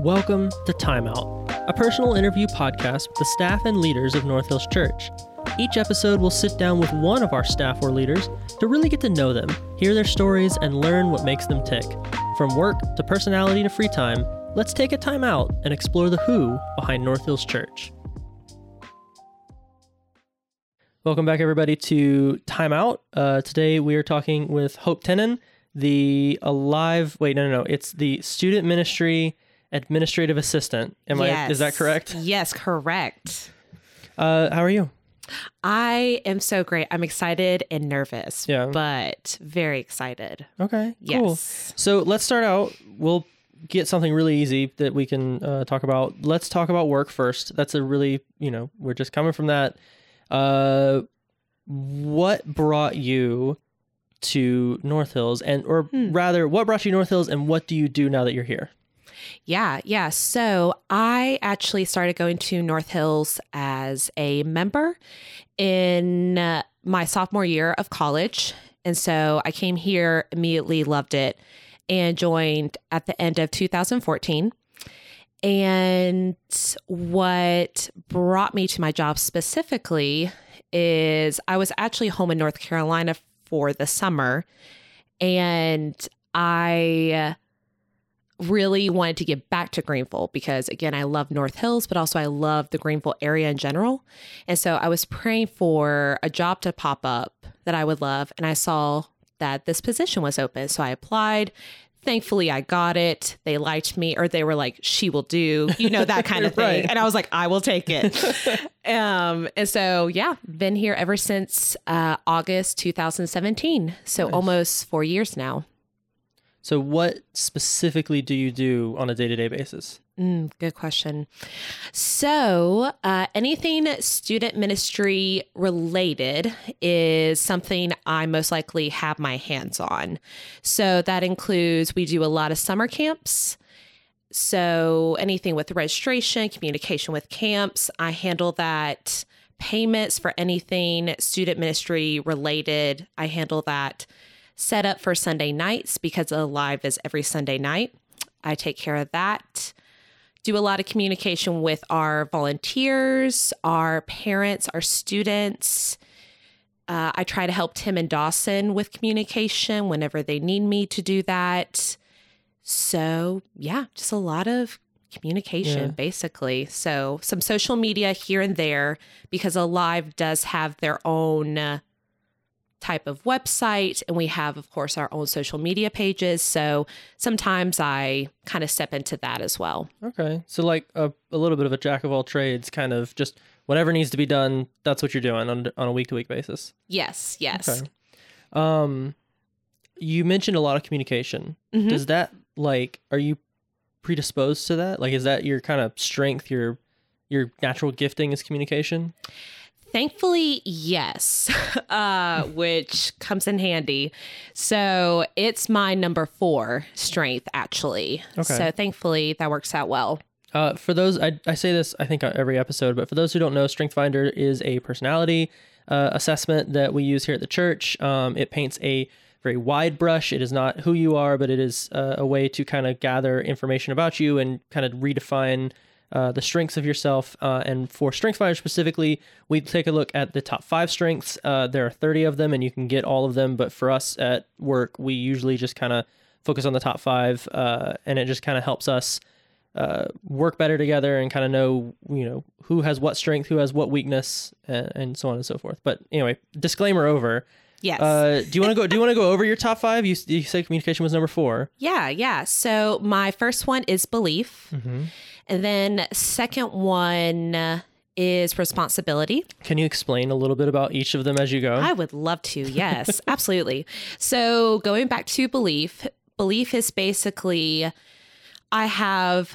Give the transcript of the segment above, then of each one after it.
Welcome to Timeout, a personal interview podcast with the staff and leaders of North Hills Church. Each episode will sit down with one of our staff or leaders to really get to know them, hear their stories, and learn what makes them tick. From work to personality to free time, let's take a time out and explore the who behind North Hills Church. Welcome back, everybody, to Time Out. Uh, today we are talking with Hope Tinnin, the Alive. Wait, no, no, no. It's the Student Ministry Administrative Assistant. Am I? Is that correct? Yes, correct. Uh, how are you? I am so great. I'm excited and nervous. Yeah. But very excited. Okay. Cool. Yes. So let's start out. We'll get something really easy that we can uh, talk about. Let's talk about work first. That's a really, you know, we're just coming from that. Uh, what brought you to North Hills, and or Hmm. rather, what brought you to North Hills, and what do you do now that you're here? Yeah, yeah. So I actually started going to North Hills as a member in uh, my sophomore year of college. And so I came here, immediately loved it, and joined at the end of 2014. And what brought me to my job specifically is I was actually home in North Carolina for the summer. And I really wanted to get back to Greenville because again, I love North Hills, but also I love the Greenville area in general. And so I was praying for a job to pop up that I would love. And I saw that this position was open. So I applied. Thankfully, I got it. They liked me, or they were like, she will do, you know, that kind of thing. Right. And I was like, I will take it. um, and so, yeah, been here ever since uh, August 2017. So Nice. almost four years now. So, what specifically do you do on a day to day basis? Mm, good question. So, uh, anything student ministry related is something I most likely have my hands on. So, that includes we do a lot of summer camps. So, anything with registration, communication with camps, I handle that. Payments for anything student ministry related, I handle that. Set up for Sunday nights because the live is every Sunday night. I take care of that do a lot of communication with our volunteers, our parents, our students. Uh, I try to help Tim and Dawson with communication whenever they need me to do that. So, yeah, just a lot of communication, Yeah. basically. So, some social media here and there because Alive does have their own. Type of website and we have of course our own social media pages so sometimes i kind of step into that as well Okay. So, like a, a little bit of a jack of all trades, kind of just whatever needs to be done, that's what you're doing on, on a week to week basis. yes yes Okay. Um, you mentioned a lot of communication. Mhm. Does that like are you predisposed to that? Like, is that your kind of strength? Your your natural gifting is communication. Thankfully, yes, uh, which comes in handy. So it's my number four strength, actually. Okay. So thankfully, that works out well. Uh, for those, I, I say this I think on every episode, but for those who don't know, Strength Finder is a personality uh, assessment that we use here at the church. Um, it paints a very wide brush. It is not who you are, but it is uh, a way to kind of gather information about you and kind of redefine uh, the strengths of yourself. Uh, and for Strength Finder specifically, we take a look at the top five strengths. Uh, there are 30 of them, and you can get all of them. But for us at work, we usually just kind of focus on the top five, uh, and it just kind of helps us uh, work better together and kind of know you know who has what strength, who has what weakness, and, and so on and so forth. But anyway, disclaimer over. Yes. Uh, do you want to go? Do you want to go over your top five? You, you said communication was number four. yeah, yeah. So my first one is belief. Mm-hmm. And then second one uh, is responsibility. Can you explain a little bit about each of them as you go? I would love to. Yes, absolutely. So going back to belief, belief is basically I have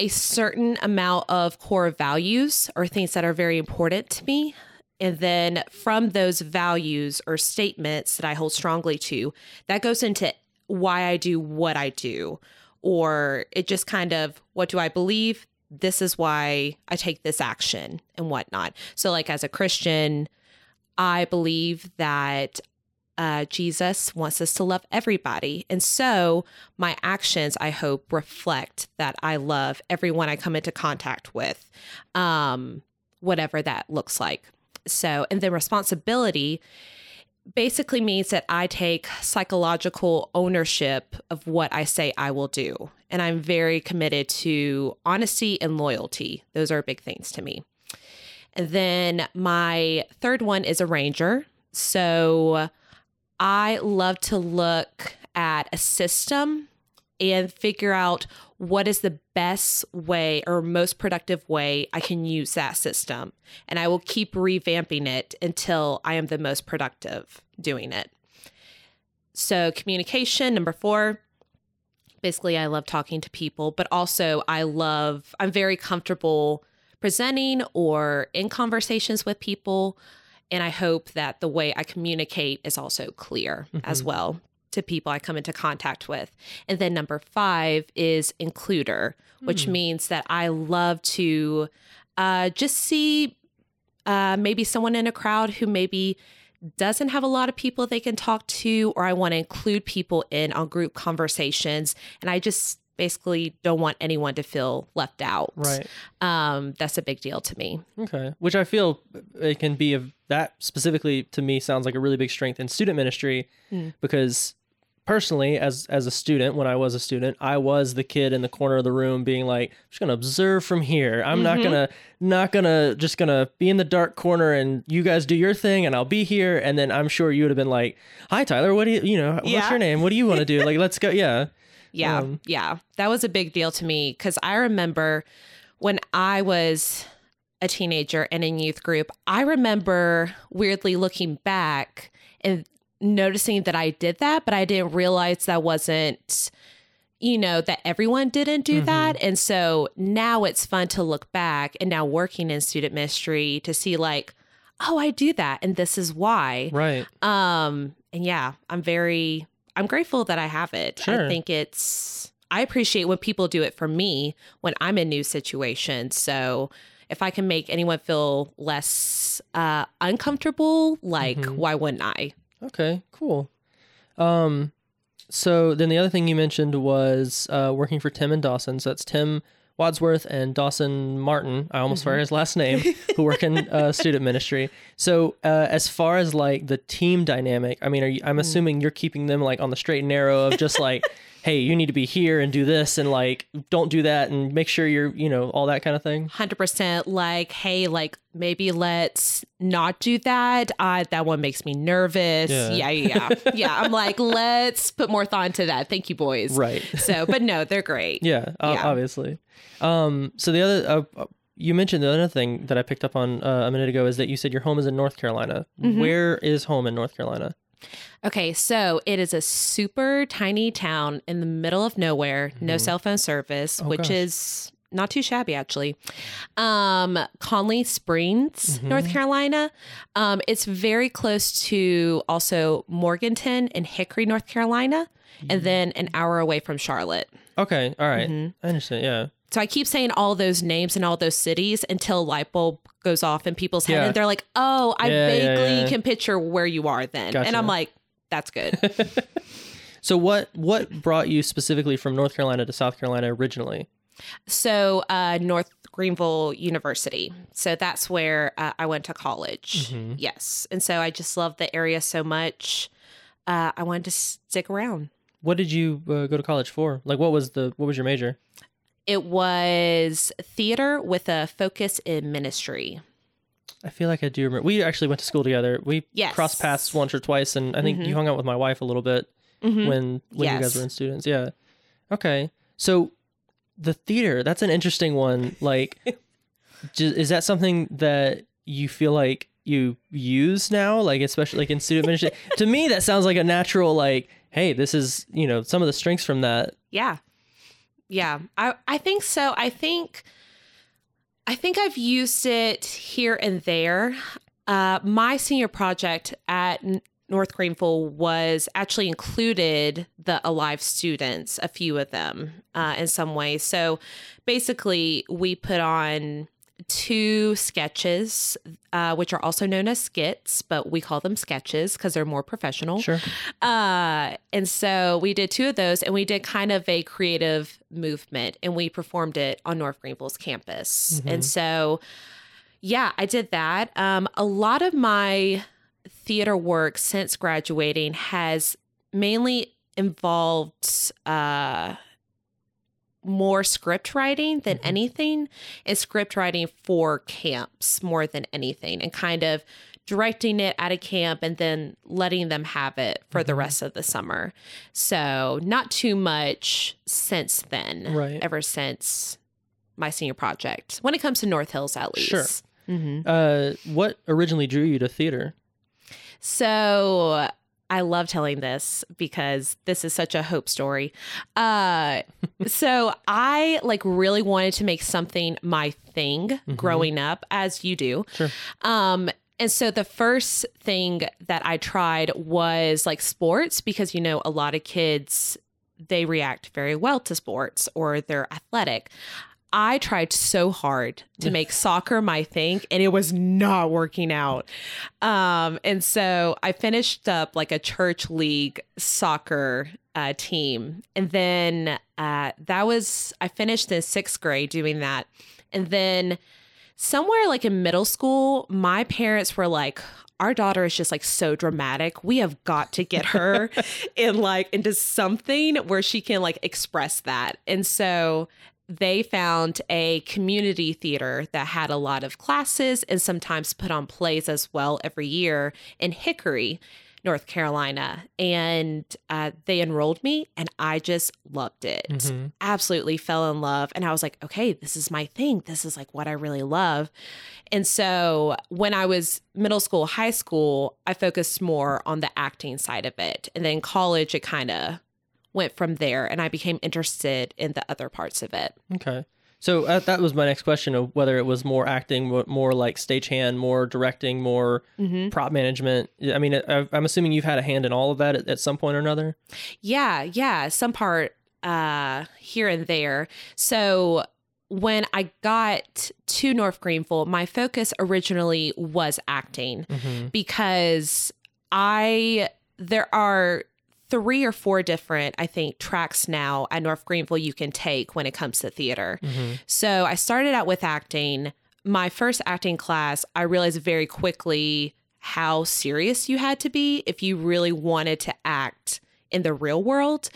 a certain amount of core values or things that are very important to me. And then from those values or statements that I hold strongly to, that goes into why I do what I do. Or it just kind of, what do I believe? This is why I take this action and whatnot. So, like as a Christian, I believe that uh, Jesus wants us to love everybody. And so my actions, I hope, reflect that I love everyone I come into contact with, um, whatever that looks like. So, and then responsibility basically means that I take psychological ownership of what I say I will do. And I'm very committed to honesty and loyalty. Those are big things to me. And then my third one is arranger. So I love to look at a system and figure out what is the best way or most productive way I can use that system. And I will keep revamping it until I am the most productive doing it. So, communication, number four. Basically, I love talking to people, but also I love, I'm very comfortable presenting or in conversations with people. And I hope that the way I communicate is also clear mm-hmm. as well to people I come into contact with. And then number five is includer, which mm. means that I love to uh, just see uh, maybe someone in a crowd who maybe doesn't have a lot of people they can talk to, or I want to include people in on group conversations. And I just basically don't want anyone to feel left out. Right. Um, that's a big deal to me. Okay. Which I feel it can be of that specifically to me sounds like a really big strength in student ministry mm. because personally as as a student when i was a student i was the kid in the corner of the room being like i'm just gonna observe from here. I'm mm-hmm. not gonna not gonna just gonna be in the dark corner and you guys do your thing and i'll be here. And then i'm sure you would have been like hi tyler. What do you you know yeah. what's your name? What do you want to do? Like let's go yeah. Yeah um, yeah. That was a big deal to me because i remember when i was a teenager and in youth group i remember weirdly looking back and noticing that I did that, but I didn't realize that wasn't, you know, that everyone didn't do mm-hmm. that. And so now it's fun to look back and now working in student ministry to see like, oh, I do that and this is why. Right. Um, and yeah, I'm very I'm grateful that I have it. Sure. I think it's I appreciate when people do it for me when I'm in new situations. So if I can make anyone feel less uh, uncomfortable, like mm-hmm. why wouldn't I? Okay, cool. Um, so then the other thing you mentioned was uh, working for Tim and Dawson. So that's Tim Wadsworth and Dawson Martin. I almost mm-hmm. forgot his last name, who work in uh, student ministry. So uh, as far as like the team dynamic, I mean, you, I'm mm. assuming you're keeping them like on the straight and narrow of just like hey, you need to be here and do this and like don't do that and make sure you're, you know, all that kind of thing? 100% like, hey, like maybe let's not do that. Uh, that one makes me nervous. Yeah, yeah, yeah. yeah. I'm like, let's put more thought into that. Thank you, boys. Right. So, but no, they're great. Yeah, yeah. obviously. Um, so the other, uh, uh, you mentioned the other thing that I picked up on uh, a minute ago is that you said your home is in North Carolina. Mm-hmm. Where is home in North Carolina? Okay, so it is a super tiny town in the middle of nowhere, mm-hmm. no cell phone service, oh, which gosh. is not too shabby actually. Um, Connelly Springs, mm-hmm. North Carolina. Um, it's very close to also Morganton and Hickory, North Carolina, and mm-hmm. then an hour away from Charlotte. Okay, all right. Mm-hmm. I understand. Yeah. So I keep saying all those names and all those cities until light bulb goes off in people's head, yeah. and they're like, "Oh, I yeah, vaguely yeah, can picture where you are then," gotcha. and I'm like, "That's good." so what what brought you specifically from North Carolina to South Carolina originally? So uh, North Greenville University. So that's where uh, I went to college. Mm-hmm. Yes, and so I just love the area so much. Uh, I wanted to stick around. What did you uh, go to college for? Like, what was the what was your major? It was theater with a focus in ministry. I feel like I do remember. We actually went to school together. We yes. crossed paths once or twice, and I think mm-hmm. you hung out with my wife a little bit mm-hmm. when when yes. you guys were in students. Yeah. Okay. So the theater, that's an interesting one. Like, is that something that you feel like you use now? Like, especially like in student ministry? to me, that sounds like a natural, like, hey, this is, you know, some of the strengths from that. Yeah yeah, I I think so. I think I think I've used it here and there. Uh, my senior project at North Greenville was actually included the Alive students, a few of them, uh, in some way. So basically, we put on two sketches, uh, which are also known as skits, but we call them sketches because they're more professional. Sure. Uh, and so we did two of those, and we did kind of a creative movement, and we performed it on North Greenville's campus. And so, yeah, I did that. Um, a lot of my theater work since graduating has mainly involved uh, more script writing than anything, and script writing for camps more than anything, and kind of directing it at a camp and then letting them have it for the rest of the summer. So, not too much since then, Right. ever since my senior project, when it comes to North Hills, at least. Sure. hmm Uh, what originally drew you to theater? So I love telling this because this is such a hope story. Uh, so I like really wanted to make something my thing growing up, as you do. Sure. Um, and so the first thing that I tried was like sports because you know a lot of kids they react very well to sports or they're athletic. I tried so hard to make soccer my thing and it was not working out. Um, and so I finished up like a church league soccer uh, team. And then uh, that was, I finished in sixth grade doing that. And then somewhere like in middle school, my parents were like, our daughter is just like so dramatic. We have got to get her in like into something where she can like express that. And so they found a community theater that had a lot of classes and sometimes put on plays as well every year in Hickory, North Carolina. And uh, they enrolled me and I just loved it. Mhm. Absolutely fell in love. And I was like, okay, this is my thing. This is like what I really love. And so when I was middle school, high school, I focused more on the acting side of it. And then college, it kind of went from there and I became interested in the other parts of it. Okay. So uh, that was my next question of whether it was more acting, more like stagehand, more directing, more Mm-hmm. prop management. I mean, I, I'm assuming you've had a hand in all of that at, at some point or another. Yeah, yeah, some part uh here and there. So when I got to North Greenville, my focus originally was acting Mm-hmm. because I there are three or four different I think tracks now at North Greenville you can take when it comes to theater. Mm-hmm. So I started out with acting. My first acting class, I realized very quickly how serious you had to be if you really wanted to act in the real world.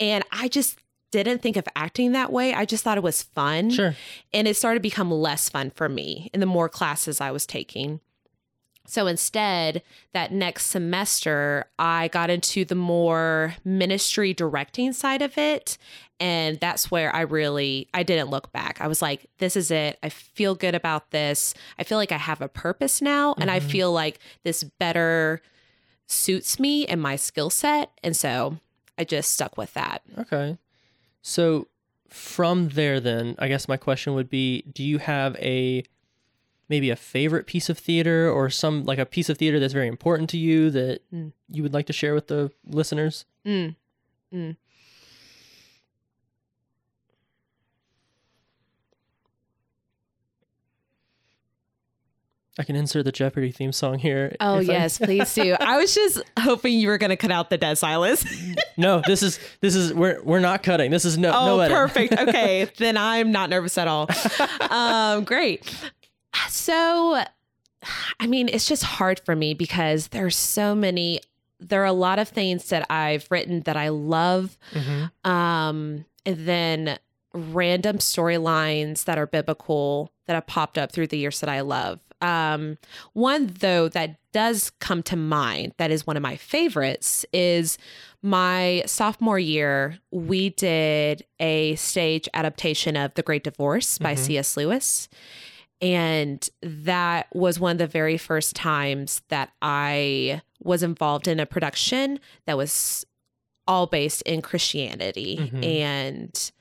And I just didn't think of acting that way. I just thought it was fun. Sure. And it started to become less fun for me in the more classes I was taking. So instead, that next semester, I got into the more ministry directing side of it. And that's where I really I didn't look back. I was like, this is it. I feel good about this. I feel like I have a purpose now and I Mhm. feel like this better suits me and my skill set. And so I just stuck with that. Okay. So from there, then, I guess my question would be do you have a maybe a favorite piece of theater or some like a piece of theater that's very important to you that Mm. you would like to share with the listeners? Mm. Mm. I can insert the Jeopardy theme song here. Oh if I- yes, please do. I was just hoping you were going to cut out the dead silence. no, this is this is we're we're not cutting. This is no oh, no perfect. Okay, then I'm not nervous at all. Um, great. So, I mean, it's just hard for me because there's so many. There are a lot of things that I've written that I love, Mhm. um, and then random storylines that are biblical that have popped up through the years that I love. Um, one though that does come to mind that is one of my favorites is my sophomore year. We did a stage adaptation of The Great Divorce by Mhm. C.S. Lewis. And that was one of the very first times that I was involved in a production that was all based in Christianity Mhm. and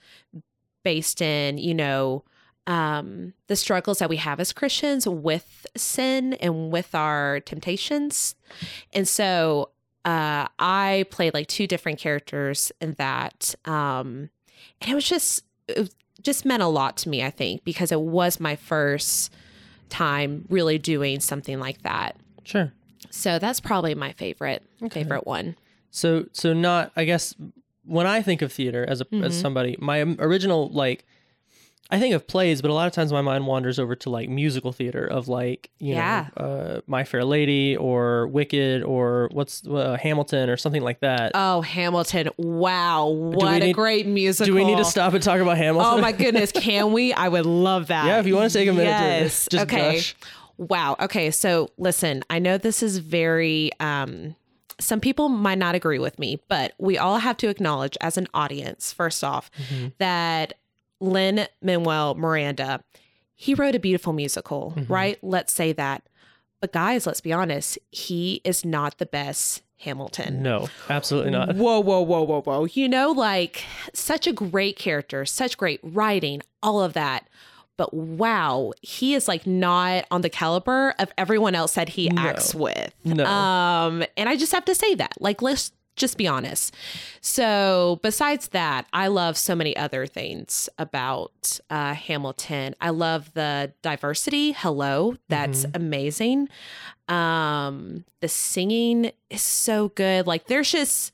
based in, you know, um, the struggles that we have as Christians with sin and with our temptations. And so uh, I played like two different characters in that. Um, and it was just, it was just meant a lot to me, I think, because it was my first time really doing something like that. Sure. So that's probably my favorite favorite one. So so not I guess when I think of theater as a Mm-hmm. as somebody, my original like I think of plays, but a lot of times my mind wanders over to like musical theater of like you Yeah. know uh, My Fair Lady or Wicked or what's uh, Hamilton or something like that. Oh, Hamilton. Wow. What a need- great musical. Do we need to stop and talk about Hamilton? Oh my goodness, can we? I would love that. Yeah, if you wanna take a minute to Yes. just okay. gush. Wow. Okay, so listen, I know this is very um some people might not agree with me, but we all have to acknowledge as an audience, first off, Mm-hmm. that Lynn Manuel Miranda, he wrote a beautiful musical, Mm-hmm. right? Let's say that. But guys, let's be honest, he is not the best Hamilton. No, absolutely not. Whoa, whoa, whoa, whoa, whoa. You know, like such a great character, such great writing, all of that. But wow, he is like not on the caliber of everyone else that he acts with. No. Um, and I just have to say that. Like, let's just be honest. So, besides that, I love so many other things about uh, Hamilton. I love the diversity. Hello, that's amazing. Um, the singing is so good. Like, there's just,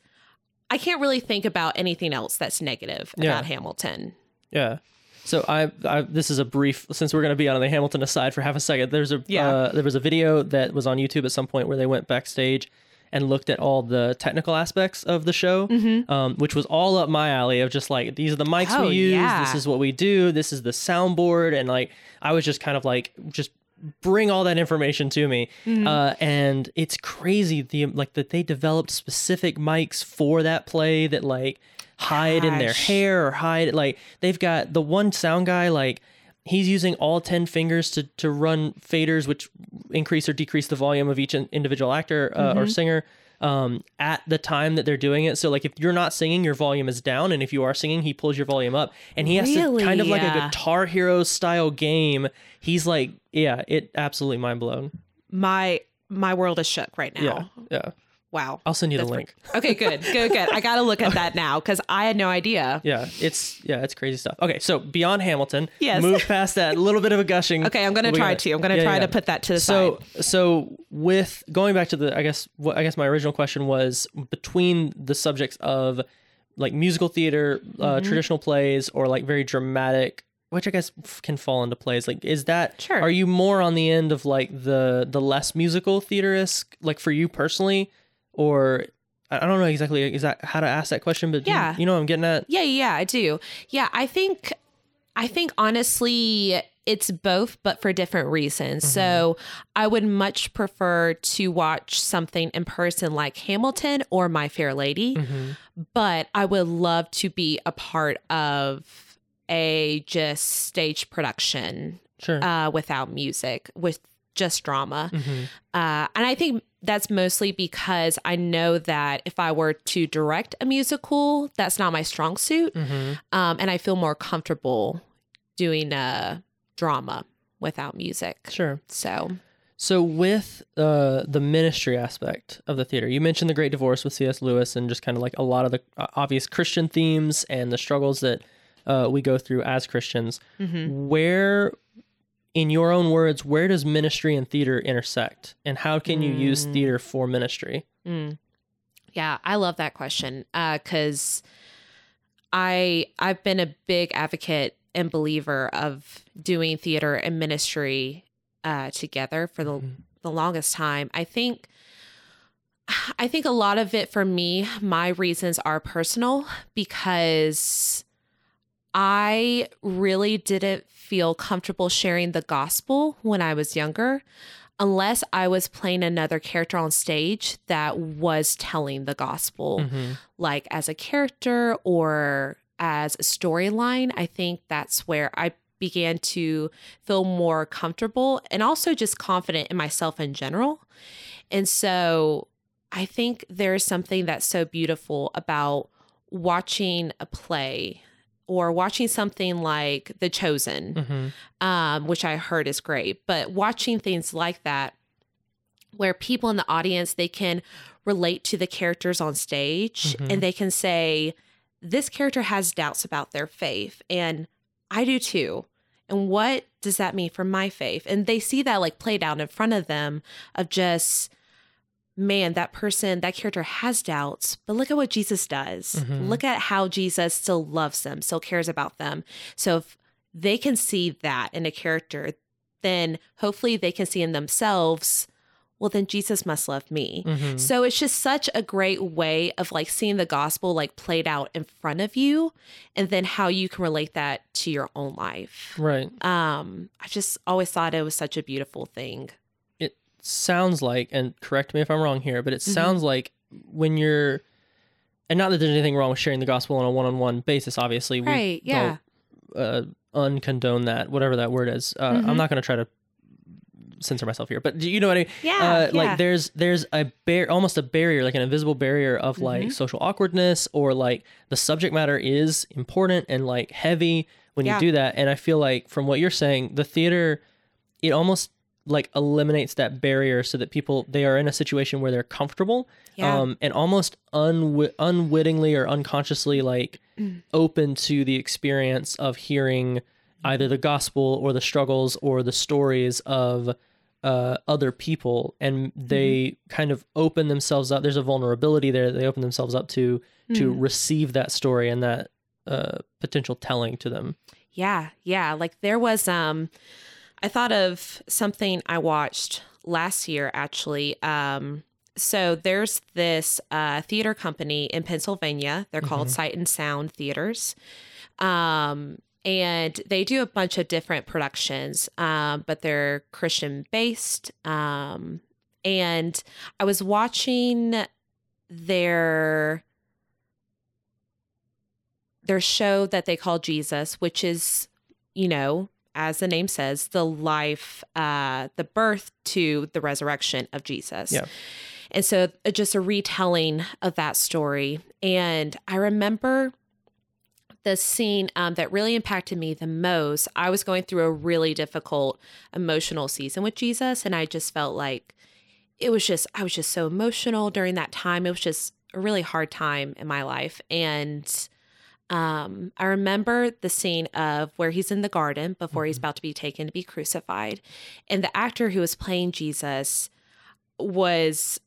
I can't really think about anything else that's negative Yeah. about Hamilton. Yeah. So I, I this is a brief since we're going to be on the Hamilton aside for half a second. There's a Yeah. uh, there was a video that was on YouTube at some point where they went backstage and looked at all the technical aspects of the show, um, which was all up my alley of just like these are the mics Mm-hmm. Oh, we use, yeah. this is what we do, this is the soundboard, and like I was just kind of like just bring all that information to me Mm-hmm. uh, and it's crazy the like that they developed specific mics for that play that like hide in their hair or hide like they've got the one sound guy like he's using all 10 fingers to to run faders which increase or decrease the volume of each individual actor uh, Mm-hmm. or singer um, at the time that they're doing it. So like if you're not singing your volume is down. And if you are singing he pulls your volume up. And he has to kind of like a guitar hero style game. He's like yeah it absolutely mind blown My my world is shook right now. yeah yeah Wow. i'll send you the link Okay, good, good, good. I got to look at that now because I had no idea. yeah it's yeah it's crazy stuff okay so beyond hamilton Yes. move past that A little bit of a gushing Okay, I'm going to try gotta- to. I'm going to yeah, try yeah. to put that to the so side. so with going back to the i guess what i guess my original question was between the subjects of like musical theater uh, Mm-hmm. traditional plays or like very dramatic which i guess can fall into plays like is that Sure. are you more on the end of like the the less musical theater-esque like for you personally or i don't know exactly is that how to ask that question but Yeah. you, know what i'm getting at Yeah, yeah, I do. Yeah, I think I think honestly it's both but for different reasons. So, I would much prefer to watch something in person like Hamilton or My Fair Lady, but I would love to be a part of a just stage production sure uh, without music, with just drama. Mhm. Uh, and I think that's mostly because I know that if I were to direct a musical, that's not my strong suit. Mhm. Um, and I feel more comfortable doing a drama without music. sure So, So with uh, the ministry aspect of the theater, you mentioned the Great Divorce with C.S. Lewis, and just kind of like a lot of the uh, obvious Christian themes and the struggles that uh, we go through as Christians. Where, in your own words, where does ministry and theater intersect, and how can you use theater for ministry? mm. yeah, I love that question because I I've been a big advocate and believer of doing theater and ministry uh, together for the the longest time. I think I think a lot of it for me, my reasons are personal because I really didn't feel comfortable sharing the gospel when I was younger unless I was playing another character on stage that was telling the gospel Mhm. like as a character or as a storyline, I think that's where I began to feel more comfortable and also just confident in myself in general. And so I think there's something that's so beautiful about watching a play or watching something like The Chosen Mhm. um, which I heard is great. But watching things like that, where people in the audience they can relate to the characters on stage Mhm. and they can say, "This character has doubts about their faith," and I do too. And what does that mean for my faith? And they see that like played out in front of them of just, man, that person, that character has doubts, but look at what Jesus does. Mhm. Look at how Jesus still loves them, still cares about them. So if they can see that in a character, then hopefully they can see in themselves, well, then Jesus must love me. Mhm. So it's just such a great way of like seeing the gospel like played out in front of you and then how you can relate that to your own life. Right. Um I just always thought it was such a beautiful thing. Sounds like, and correct me if I'm wrong here, but it Mhm. sounds like when you're, and not that there's anything wrong with sharing the gospel on a one-on-one basis. Obviously, we Right, yeah. don't uh, uncondone that, whatever that word is. Uh, Mhm. I'm not going to try to censor myself here, but do you know what I mean? Yeah. uh, yeah. like there's there's a bar almost a barrier like an invisible barrier of like Mhm. social awkwardness or like the subject matter is important and like heavy when Yeah. you do that and i feel like from what you're saying the theater it almost like eliminates that barrier so that people they are in a situation where they're comfortable yeah. um and almost unwi- unwittingly or unconsciously like Mm. open to the experience of hearing either the gospel or the struggles or the stories of uh, other people and they Mm-hmm. kind of open themselves up there's a vulnerability there that they open themselves up to to Mm. receive that story and that uh, potential telling to them Yeah, yeah. Like there was um I thought of something I watched last year actually. Um so there's this uh theater company in Pennsylvania. They're called Mhm. Sight and Sound Theaters. Um and they do a bunch of different productions, um, but they're Christian based. Um, and I was watching their their show that they call Jesus, which is, you know, as the name says, the life, uh, the birth to the resurrection of Jesus. Yeah. And so uh, just a retelling of that story. And I remember the scene um, that really impacted me the most. I was going through a really difficult emotional season with Jesus, and I just felt like it was just, I was just so emotional during that time. It was just a really hard time in my life. And um, I remember the scene of where he's in the garden before he's Mhm. about to be taken to be crucified. And the actor who was playing Jesus was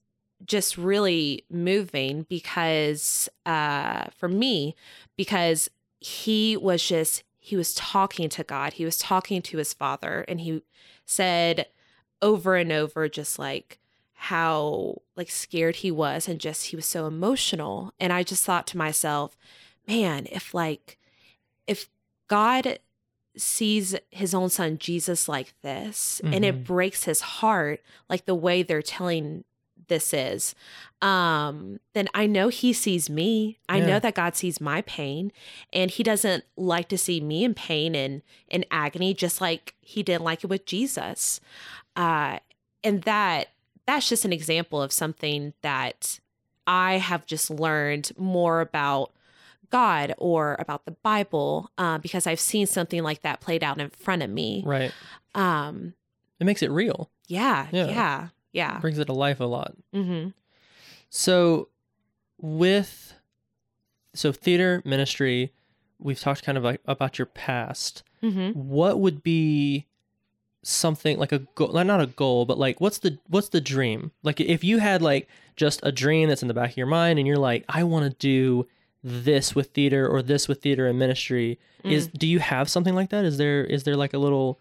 just really moving because, uh, for me, because he was just, he was talking to God, he was talking to his father, and he said over and over, just like, how like scared he was and just he was so emotional and i just thought to myself man, if like if God sees his own son Jesus like this and it Mhm. breaks his heart like the way they're telling this is um then I know he sees me. I Yeah. know that God sees my pain and he doesn't like to see me in pain and in agony just like he didn't like it with Jesus. Uh and that that's just an example of something that I have just learned more about God or about the Bible uh, because I've seen something like that played out in front of me. right Um, it makes it real yeah, Yeah. yeah, yeah. brings it to life a lot Mm-hmm. So, with so theater ministry, we've talked kind of like about your past. Mm-hmm. What would be something like a goal? Not a goal, but like what's the what's the dream? Like if you had like just a dream that's in the back of your mind, and you're like, I want to do this with theater or this with theater and ministry. Mm. Is do you have something like that? Is there is there like a little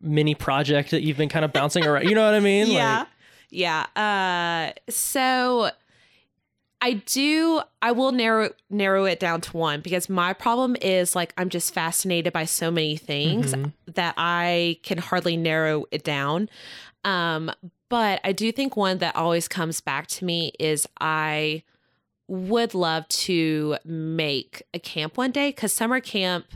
mini project that you've been kind of bouncing around? You know what I mean? yeah Like, yeah uh so i do i will narrow narrow it down to one because my problem is like i'm just fascinated by so many things Mhm. that i can hardly narrow it down um but i do think one that always comes back to me is i would love to make a camp one day because summer camp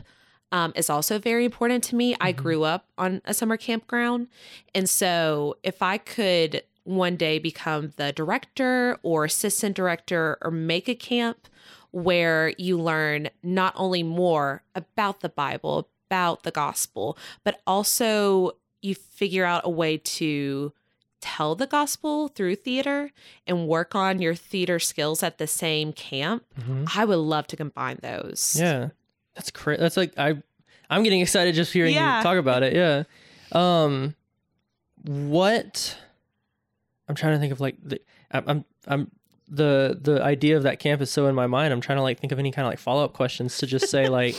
um, is also very important to me. I Mhm. grew up on a summer campground. And so if I could one day become the director or assistant director or make a camp where you learn not only more about the Bible, about the gospel, but also you figure out a way to tell the gospel through theater and work on your theater skills at the same camp. Mhm. I would love to combine those. Yeah, that's crazy. That's like I, I'm getting excited just hearing Yeah. you talk about it. Yeah. Um, what? I'm trying to think of like the I'm I'm, the the idea of that camp is so in my mind. I'm trying to like think of any kind of like follow up questions to just say like.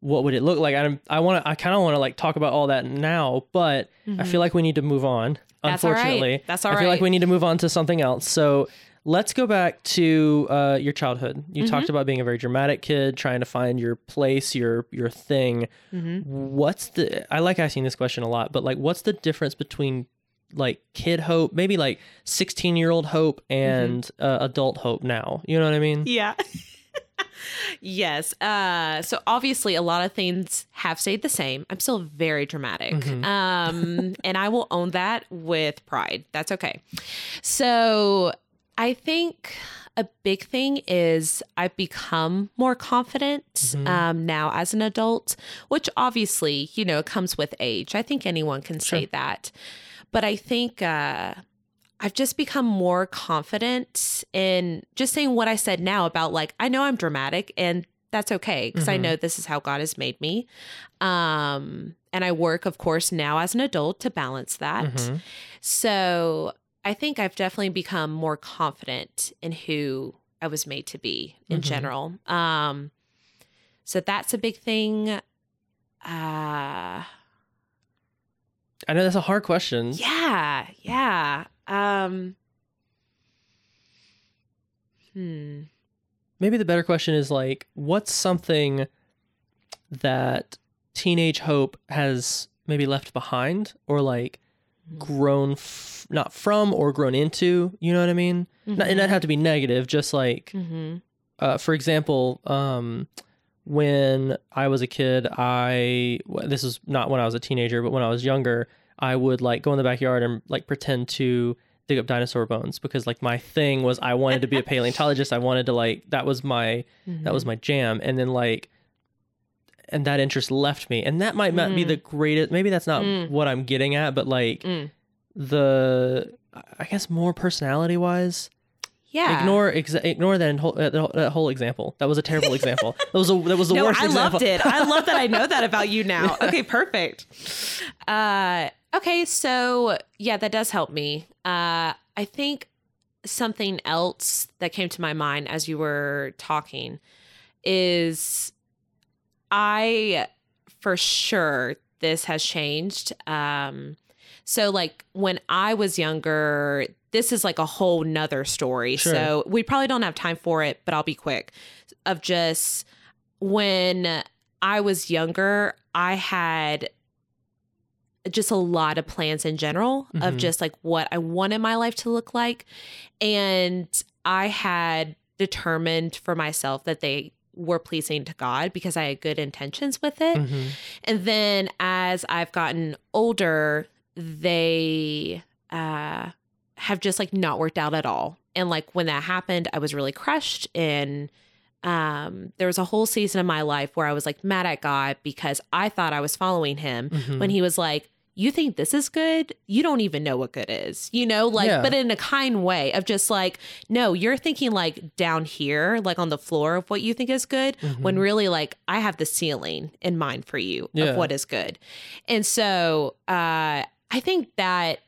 What would it look like? I'm, I want to. I kind of want to like talk about all that now, but I feel like we need to move on. That's all right. That's all I feel like we need to move on to something else. So let's go back to uh, your childhood. You Mm-hmm. talked about being a very dramatic kid, trying to find your place, your your thing. Mm-hmm. What's the? I like asking this question a lot, but like, what's the difference between like kid hope, maybe like sixteen year old hope, and Mm-hmm. uh, adult hope now? You know what I mean? Yeah. yes. Uh, so obviously, a lot of things have stayed the same. I'm still very dramatic, um, and I will own that with pride. That's okay. So I think a big thing is I've become more confident um, now as an adult, which obviously, you know, comes with age. I think anyone can say that. But I think uh, I've just become more confident in just saying what I said now about like, I know I'm dramatic and that's okay because I know this is how God has made me. Um, and I work, of course, now as an adult to balance that. Mhm. So I think I've definitely become more confident in who I was made to be in Mhm. general. Um, so that's a big thing. Uh, I know that's a hard question. yeah, yeah. Um, hmm. Maybe the better question is like, what's something that teenage hope has maybe left behind or like grown f- not from or grown into? You know what I mean? Not, and that have to be negative. Just like, Mm-hmm. uh, for example, um, when I was a kid, i this is not when I was a teenager, but when I was younger, I would like go in the backyard and like pretend to dig up dinosaur bones because like my thing was I wanted to be a paleontologist. I wanted to like that was my that was my jam, and then like. And that interest left me, and that might not be Mm. the greatest. Maybe that's not Mm. what I'm getting at, but like Mm. the, I guess more personality wise, Yeah. Ignore exa- ignore that whole uh, that whole example. That was a terrible example. That was a that was the no, worst I example. loved it. I love that I know that about you now. Okay, perfect. Uh, okay, so yeah, that does help me. Uh, I think something else that came to my mind as you were talking is I for sure this has changed. Um, so like when I was younger, this is like a whole nother story. Sure. So we probably don't have time for it, but I'll be quick. Of just when I was younger, I had just a lot of plans in general of Mhm. just like what I wanted my life to look like. And I had determined for myself that they were pleasing to God because I had good intentions with it. Mhm. And then as I've gotten older, they uh, have just like not worked out at all. And like when that happened, I was really crushed. And um, there was a whole season of my life where I was like mad at God because I thought I was following Him Mhm. when He was like, you think this is good? You don't even know what good is, you know, like, Yeah. but in a kind way of just like, no, you're thinking like down here, like on the floor of what you think is good, when really like I have the ceiling in mind for you Yeah. of what is good. And so uh, I think that,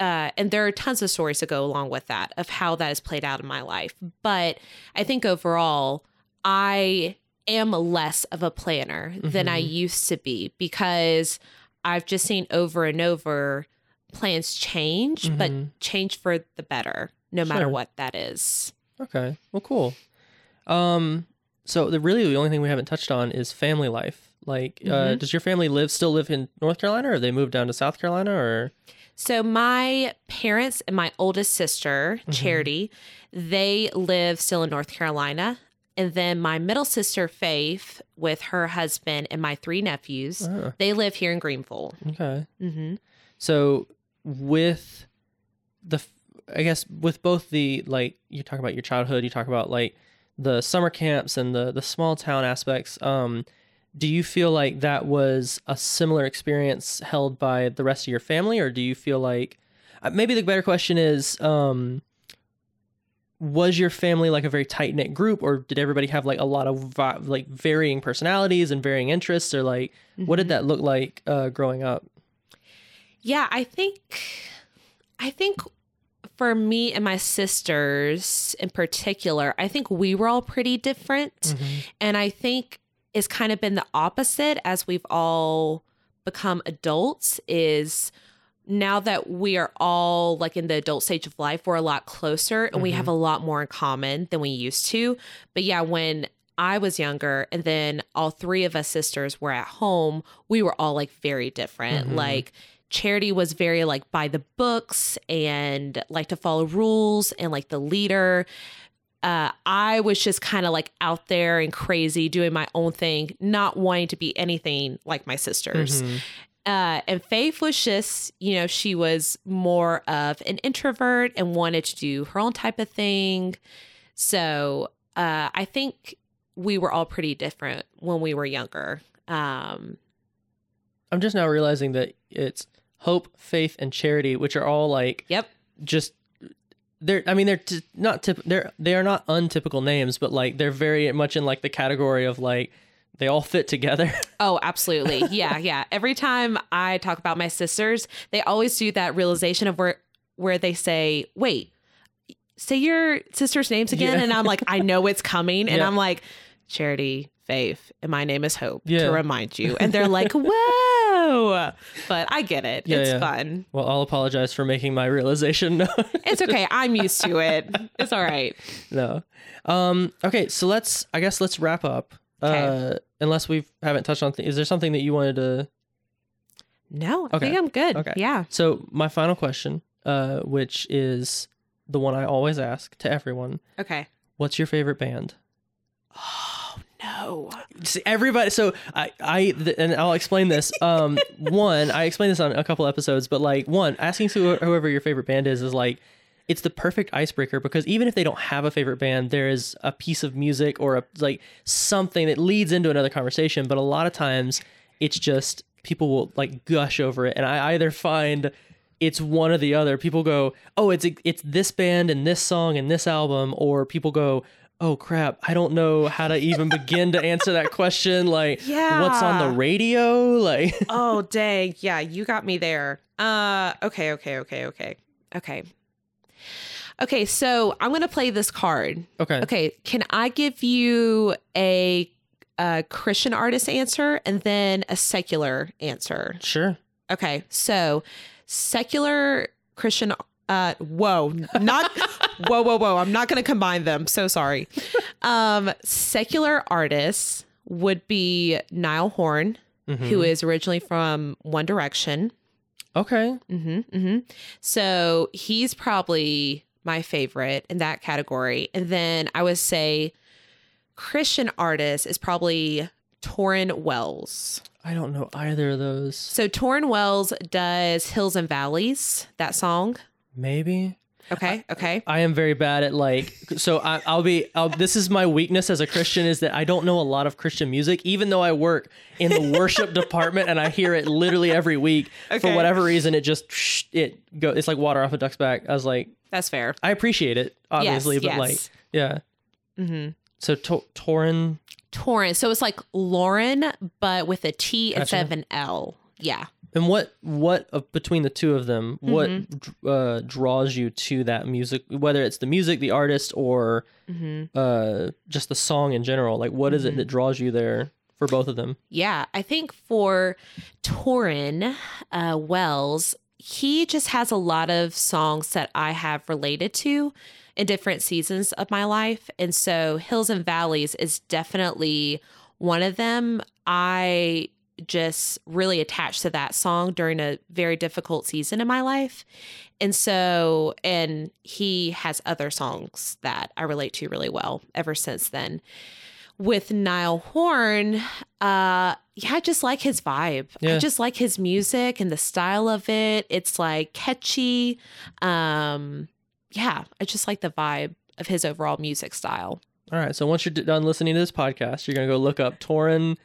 uh, and there are tons of stories to go along with that of how that has played out in my life. But I think overall, I am less of a planner than I Mhm. used to be because I've just seen over and over plans change, Mhm. but change for the better, no matter what that is. Okay. Well, cool. Um. So the really the only thing we haven't touched on is family life. Like, uh, Mhm. does your family live still live in North Carolina, or have they moved down to South Carolina, or? So my parents and my oldest sister, Mm-hmm. Charity, they live still in North Carolina. And then my middle sister, Faith, with her husband and my three nephews, Ah, they live here in Greenville. okay. hmm So with the, I guess with both the like you talk about your childhood, you talk about like the summer camps and the the small town aspects. Um, do you feel like that was a similar experience held by the rest of your family, or do you feel like uh, maybe the better question is, um, was your family like a very tight knit group, or did everybody have like a lot of vi- like varying personalities and varying interests, or like what did that look like uh, growing up? Yeah, I think I think for me and my sisters in particular, I think we were all pretty different. And I think it's kind of been the opposite as we've all become adults is now that we are all like in the adult stage of life, we're a lot closer and we have mm-hmm. a lot more in common than we used to. But yeah, when I was younger and then all three of us sisters were at home, we were all like very different. Mm-hmm. Like Charity was very like by the books and like to follow rules and like the leader. Uh, I was just kind of like out there and crazy doing my own thing, not wanting to be anything like my sisters. Mm-hmm. Uh, and Faith was just, you know, she was more of an introvert and wanted to do her own type of thing. So uh, I think we were all pretty different when we were younger. Um, I'm just now realizing that it's hope, faith, and charity, which are all like yep. just they're I mean they're t- not tip they're they are not untypical names, but like they're very much in like the category of like they all fit together. Oh, absolutely. Yeah, yeah. Every time I talk about my sisters, they always do that realization of where where they say, "Wait, say your sister's names again," Yeah. and I'm like, "I know it's coming," and Yeah. I'm like, "Charity, Faith, and my name is Hope." Yeah. To remind you, and they're like, "Whoa!" But I get it. It's yeah. fun. well, I'll apologize for making my realization known. It's okay. I'm used to it. It's all right. no. Um okay, so let's I guess let's wrap up. Uh unless we haven't touched on th- is there something that you wanted to No, I Okay. think I'm good. Okay. Yeah. So my final question, uh which is the one I always ask to everyone. Okay. What's your favorite band? Oh no. See, everybody so i i th- and i'll explain this um one i explained this on a couple episodes but like one asking who- whoever your favorite band is is like it's the perfect icebreaker because even if they don't have a favorite band there is a piece of music or a like something that leads into another conversation. But a lot of times it's just people will like gush over it. And i either find it's one or the other. People go oh it's it's this band and this song and this album. Or people go oh crap. I don't know how to even begin to answer that question. Like what's on the radio? Like oh dang. Yeah you got me there. Uh okay okay okay okay. Okay okay so i'm gonna play this card okay okay can i give you a, a christian artist answer and then a secular answer sure okay so secular christian uh whoa not whoa whoa whoa i'm not gonna combine them so sorry um secular artists would be niall horan Mm-hmm. who is originally from One Direction. okay Mm-hmm, mm-hmm. So he's probably my favorite in that category. And then I would say Christian artist is probably Tauren Wells. i don't know either of those So Tauren Wells does Hills and Valleys, that song. maybe Okay. Okay. I am very bad at like so I, I'll be I'll, this is my weakness as a Christian is that I don't know a lot of Christian music even though I work in the worship department and I hear it literally every week for whatever reason it just it go it's like water off a duck's back I was like That's fair. I appreciate it obviously but yes. like yeah hmm so to- Tauren Tauren. So it's like Lauren, but with a T instead Gotcha. of an L. Yeah. And what what of between the two of them what Mm-hmm. uh, draws you to that music whether it's the music the artist or hmm uh just the song in general like what is it that draws you there for both of them Yeah, I think for Tauren uh, Wells, he just has a lot of songs that I have related to in different seasons of my life. And so Hills and Valleys is definitely one of them. I just really attached to that song during a very difficult season in my life. And so, and he has other songs that I relate to really well ever since then with Niall Horan, uh, yeah, I just like his vibe. I just like his music and the style of it. It's like catchy. Um, yeah, I just like the vibe of his overall music style. All right. So once you're d- done listening to this podcast, you're gonna go look up Tauren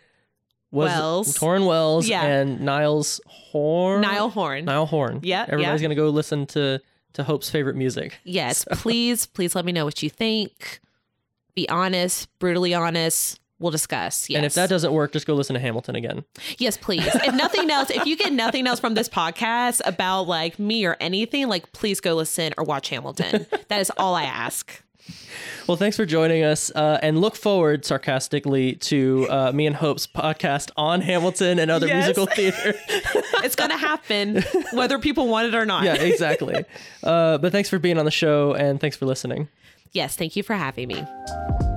was Wells. Tauren Wells, Yeah. and Niles Horn. Niall Horan. Niall Horan. Yeah, Everybody's yeah. gonna go listen to to Hope's favorite music. Yes, please, please let me know what you think. Be honest, brutally honest. We'll discuss. Yes. And if that doesn't work, just go listen to Hamilton again. Yes, please. If nothing else, if you get nothing else from this podcast about like me or anything, like please go listen or watch Hamilton. That is all I ask. Well, thanks for joining us, uh, and look forward sarcastically to uh, me and Hope's podcast on Hamilton and other Yes. musical theater. It's going to happen whether people want it or not. yeah, exactly. Uh, but thanks for being on the show, and thanks for listening. Yes, thank you for having me.